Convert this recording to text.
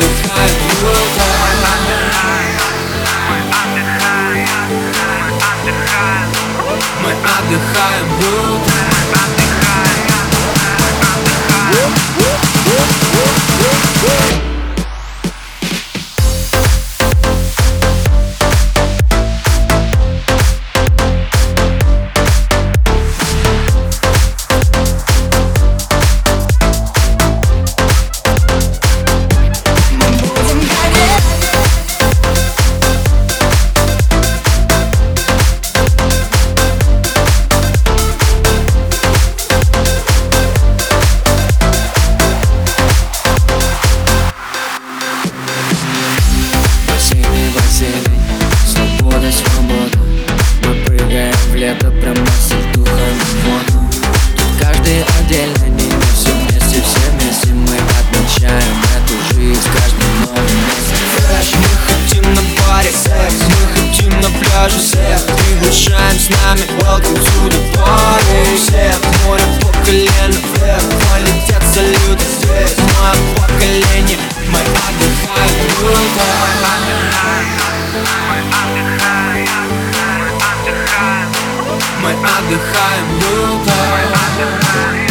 отдыхаем. Мы отдыхаем, мы отдыхаем, мы отдыхаем. Нами. Welcome to the party. Все от моря по колено вверх Полетят салюты. Здесь Мое поколение. Мы отдыхаем. Круто Мы отдыхаем. Круто